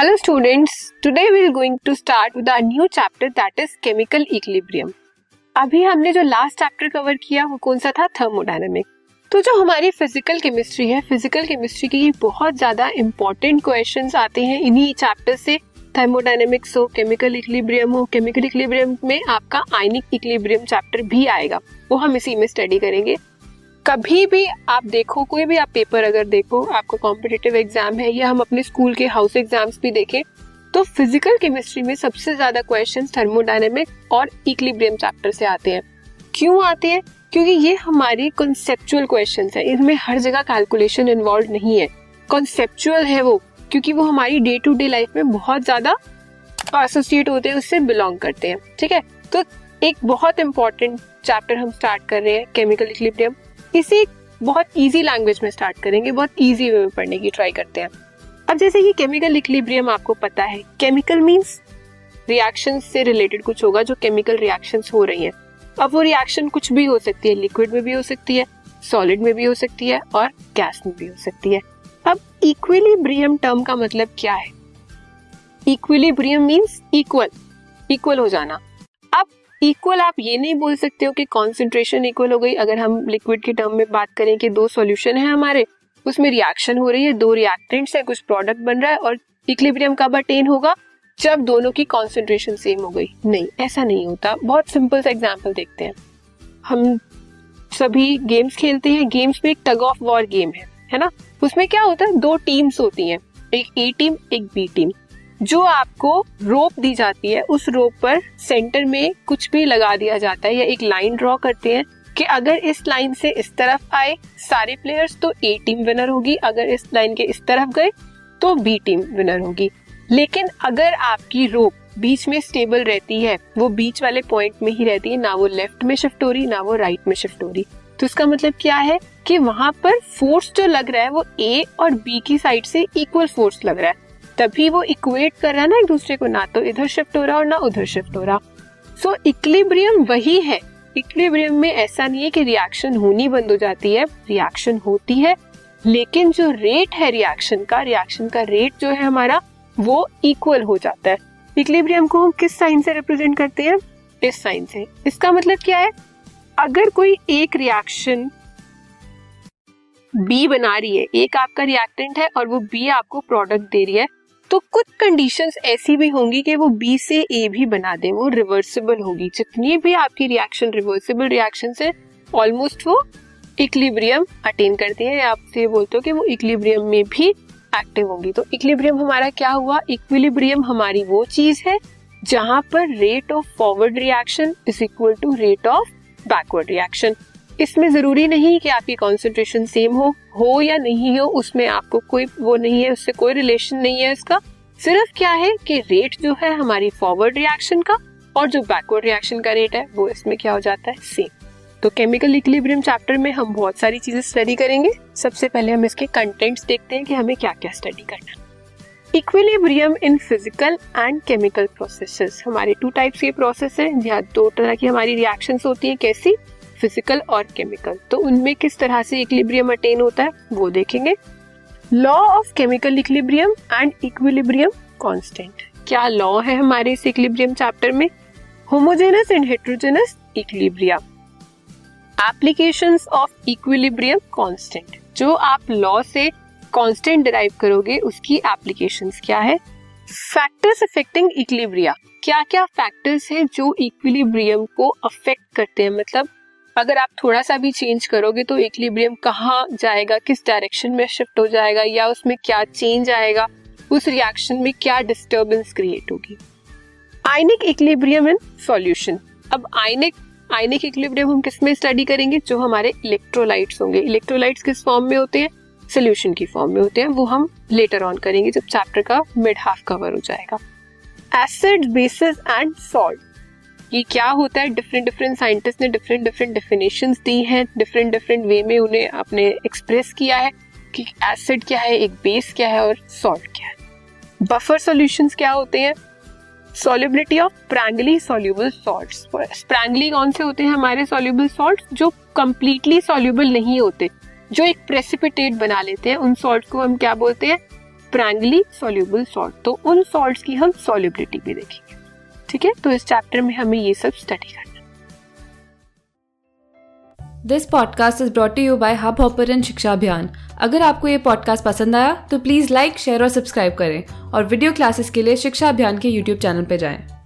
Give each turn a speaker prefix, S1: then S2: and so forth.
S1: Hello students today we are going to start with new chapter that is chemical equilibrium अभी हमने जो last chapter cover किया वो कौन सा था? थर्मोडायनेमिक तो जो हमारी फ़िज़िकल केमिस्ट्री है फ़िज़िकल केमिस्ट्री की बहुत ज़्यादा इंपॉर्टेंट क्वेश्चन आते हैं इन्हीं चैप्टर से। थर्मोडायनेमिक्स हो केमिकल इक्विलिब्रियम हो केमिकल इक्विलिब्रियम में आपका आयनिक इक्विलिब्रियम चैप्टर भी आएगा। वो हम इसी में स्टडी करेंगे। कभी भी आप देखो, कोई भी आप पेपर अगर देखो, आपको कॉम्पिटेटिव एग्ज़ाम है या हम अपने स्कूल के हाउस एग्ज़ाम्स भी देखें तो फ़िज़िकल केमिस्ट्री में सबसे ज़्यादा क्वेश्चन थर्मोडाइनमिक और इक्लिब्रियम चैप्टर से आते हैं। क्यों आते हैं? क्योंकि ये हमारी कॉन्सेप्चुअल क्वेश्चन है। इसमें हर जगह कैलकुलेशन इन्वॉल्व नहीं है। कॉन्सेप्चुअल है वो, क्योंकि वो हमारी डे टू डे लाइफ में बहुत ज़्यादा एसोसिएट होते हैं, उससे बिलोंग करते हैं। ठीक है? तो एक बहुत इंपॉर्टेंट चैप्टर हम स्टार्ट कर रहे हैं केमिकल इक्लिब्रियम इसे बहुत इजी लैंग्वेज में स्टार्ट करेंगे, बहुत इजी वे में पढ़ने की ट्राई करते हैं। अब जैसे कि केमिकल इक्विलिब्रियम आपको पता है केमिकल मींस रिएक्शन से रिलेटेड कुछ होगा जो केमिकल रिएक्शंस हो रही है। अब वो रिएक्शन कुछ भी हो सकती है लिक्विड में भी हो सकती है सॉलिड में भी हो सकती है और गैस में भी हो सकती है। अब इक्विलिब्रियम टर्म का मतलब क्या है? इक्विलिब्रियम मीन्स इक्वल इक्वल हो जाना। इक्वल आप ये नहीं बोल सकते हो कि कॉन्सेंट्रेशन इक्वल हो गई। अगर हम लिक्विड के टर्म में बात करें कि दो सॉल्यूशन है हमारे, उसमें रिएक्शन हो रही है, दो रिएक्टेंट्स है, कुछ प्रोडक्ट बन रहा है और इक्विलिब्रियम कब अटेन होगा? जब दोनों की कॉन्सेंट्रेशन सेम हो गई। नहीं, ऐसा नहीं होता। बहुत सिंपल सा एग्ज़ाम्पल देखते हैं। हम सभी गेम्स खेलते हैं। गेम्स में एक टग ऑफ़ वॉर गेम है है ना? उसमें क्या होता है? दो टीम्स होती हैं। एक ए टीम एक बी टीम जो आपको रोप दी जाती है, उस रोप पर सेंटर में कुछ भी लगा दिया जाता है या एक लाइन ड्रॉ करते हैं कि अगर इस लाइन से इस तरफ़ आए, सारे प्लेयर्स तो ए टीम विनर होगी। अगर इस लाइन के इस तरफ़ गए तो बी टीम विनर होगी। लेकिन अगर आपकी रोप बीच में स्टेबल रहती है, वो बीच वाले पॉइंट में ही रहती है, ना वो लेफ़्ट में शिफ्ट हो रही, ना वो राइट में शिफ्ट हो रही। तो इसका मतलब क्या है कि वहाँ पर फोर्स जो लग रहा है, वो ए और बी की साइड से इक्वल फोर्स लग रहा है। तभी वो इक्वेट कर रहा है ना एक दूसरे को ना तो इधर शिफ्ट हो रहा और ना उधर शिफ्ट हो रहा। सो so, इक्लिब्रियम वही है। इक्लिब्रियम में ऐसा नहीं है कि रिएक्शन होनी बंद हो जाती है रिएक्शन होती है। लेकिन जो रेट है रिएक्शन का रिएक्शन का रेट जो है हमारा वो इक्वल हो जाता है। इक्लिब्रियम को हम किस साइन से रिप्रेजेंट करते हैं? इस साइन से। इसका मतलब क्या है? अगर कोई एक रिएक्शन बी बना रही है एक आपका रिएक्टेंट है और वो बी आपको प्रोडक्ट दे रही है तो कुछ कंडीशंस ऐसी भी होंगी कि वो बी से ए भी बना दे, वो रिवर्सिबल होगी। जितनी भी आपकी रिएक्शन रिवर्सिबल रिएक्शन से ऑलमोस्ट वो इक्लिब्रियम अटेन करती है। आप से बोलते हो कि वो इक्लिब्रियम में भी एक्टिव होंगी। तो इक्लिब्रियम हमारा क्या हुआ? इक्विलिब्रियम हमारी वो चीज़ है जहाँ पर rate of forward reaction is equal to rate of backward reaction इसमें ज़रूरी नहीं कि आपकी कॉन्सेंट्रेशन सेम हो हो या नहीं हो, उसमें आपको कोई वो नहीं है, उससे कोई रिलेशन नहीं है इसका। सिर्फ़ क्या है कि रेट जो है हमारी फॉरवर्ड रिएक्शन का और जो बैकवर्ड रिएक्शन का रेट है, वो इसमें क्या हो जाता है? सेम तो केमिकल इक्विलिब्रियम चैप्टर में हम बहुत सारी चीज़ें स्टडी करेंगे। सबसे पहले हम इसके कंटेंट्स देखते हैं कि हमें क्या क्या स्टडी करना है। Equilibrium in physical and chemical processes हमारे टू टाइप्स के प्रोसेस है, जहाँ दो तरह की हमारी रिएक्शंस होती है, कैसी? फ़िज़िकल और केमिकल तो उनमें किस तरह से इक्विलिब्रियम अटेन होता है, वो देखेंगे. Law of chemical equilibrium and equilibrium constant क्या लॉ है हमारे इस इक्विलिब्रियम चैप्टर में? Homogeneous and heterogeneous equilibria applications of equilibrium constant जो आप लॉ से कांस्टेंट डिराइव करोगे, उसकी एप्लीकेशंस क्या है? फैक्टर्स अफेक्टिंग इक्विलिब्रिया क्या क्या फैक्टर्स हैं जो इक्विलिब्रियम को अफेक्ट करते हैं? मतलब अगर आप थोड़ा सा भी चेंज करोगे तो इक्विलिब्रियम कहाँ जाएगा? किस डायरेक्शन में शिफ्ट हो जाएगा? या उसमें क्या चेंज आएगा? उस रिएक्शन में क्या डिस्टर्बेंस क्रिएट होगी? आयनिक इक्विलिब्रियम इन सॉल्यूशन अब आयनिक आयनिक इक्विलिब्रियम हम किसमें स्टडी करेंगे? जो हमारे इलेक्ट्रोलाइट्स होंगे। इलेक्ट्रोलाइट्स किस फॉर्म में होते हैं? सोल्यूशन की फॉर्म में होते हैं। वो हम लेटर ऑन करेंगे जब चैप्टर का मिड हाफ़ कवर हो जाएगा। एसिड बेसिस एंड सॉल्ट ये क्या होता है डिफरेंट डिफरेंट साइंटिस्ट ने डिफरेंट डिफरेंट डेफिनेशन दी हैं डिफरेंट डिफरेंट वे में उन्हें अपने एक्सप्रेस किया है कि एसिड क्या है, एक बेस क्या है और सॉल्ट क्या है। बफर सॉल्यूशंस क्या होते हैं? Solubility of sparingly soluble salts sparingly कौन से होते हैं हमारे सॉल्युबल सॉल्ट जो कंप्लीटली सॉल्युबल नहीं होते, जो एक प्रेसिपिटेट बना लेते हैं। उन सॉल्ट को हम क्या बोलते हैं? प्राइमली सोल्यूबल सॉल्ट तो उन सॉल्ट्स की हम सोल्यूबिलिटी भी देखेंगे। ठीक है? तो इस चैप्टर में हमें ये सब स्टडी करना
S2: this podcast is brought you by hub hopper शिक्षा अभियान अगर आपको ये पॉडकास्ट पसंद आया तो प्लीज़ लाइक शेयर और सब्सक्राइब करें। और वीडियो क्लासेस के लिए शिक्षा अभियान के यूट्यूब चैनल पर जाएँ।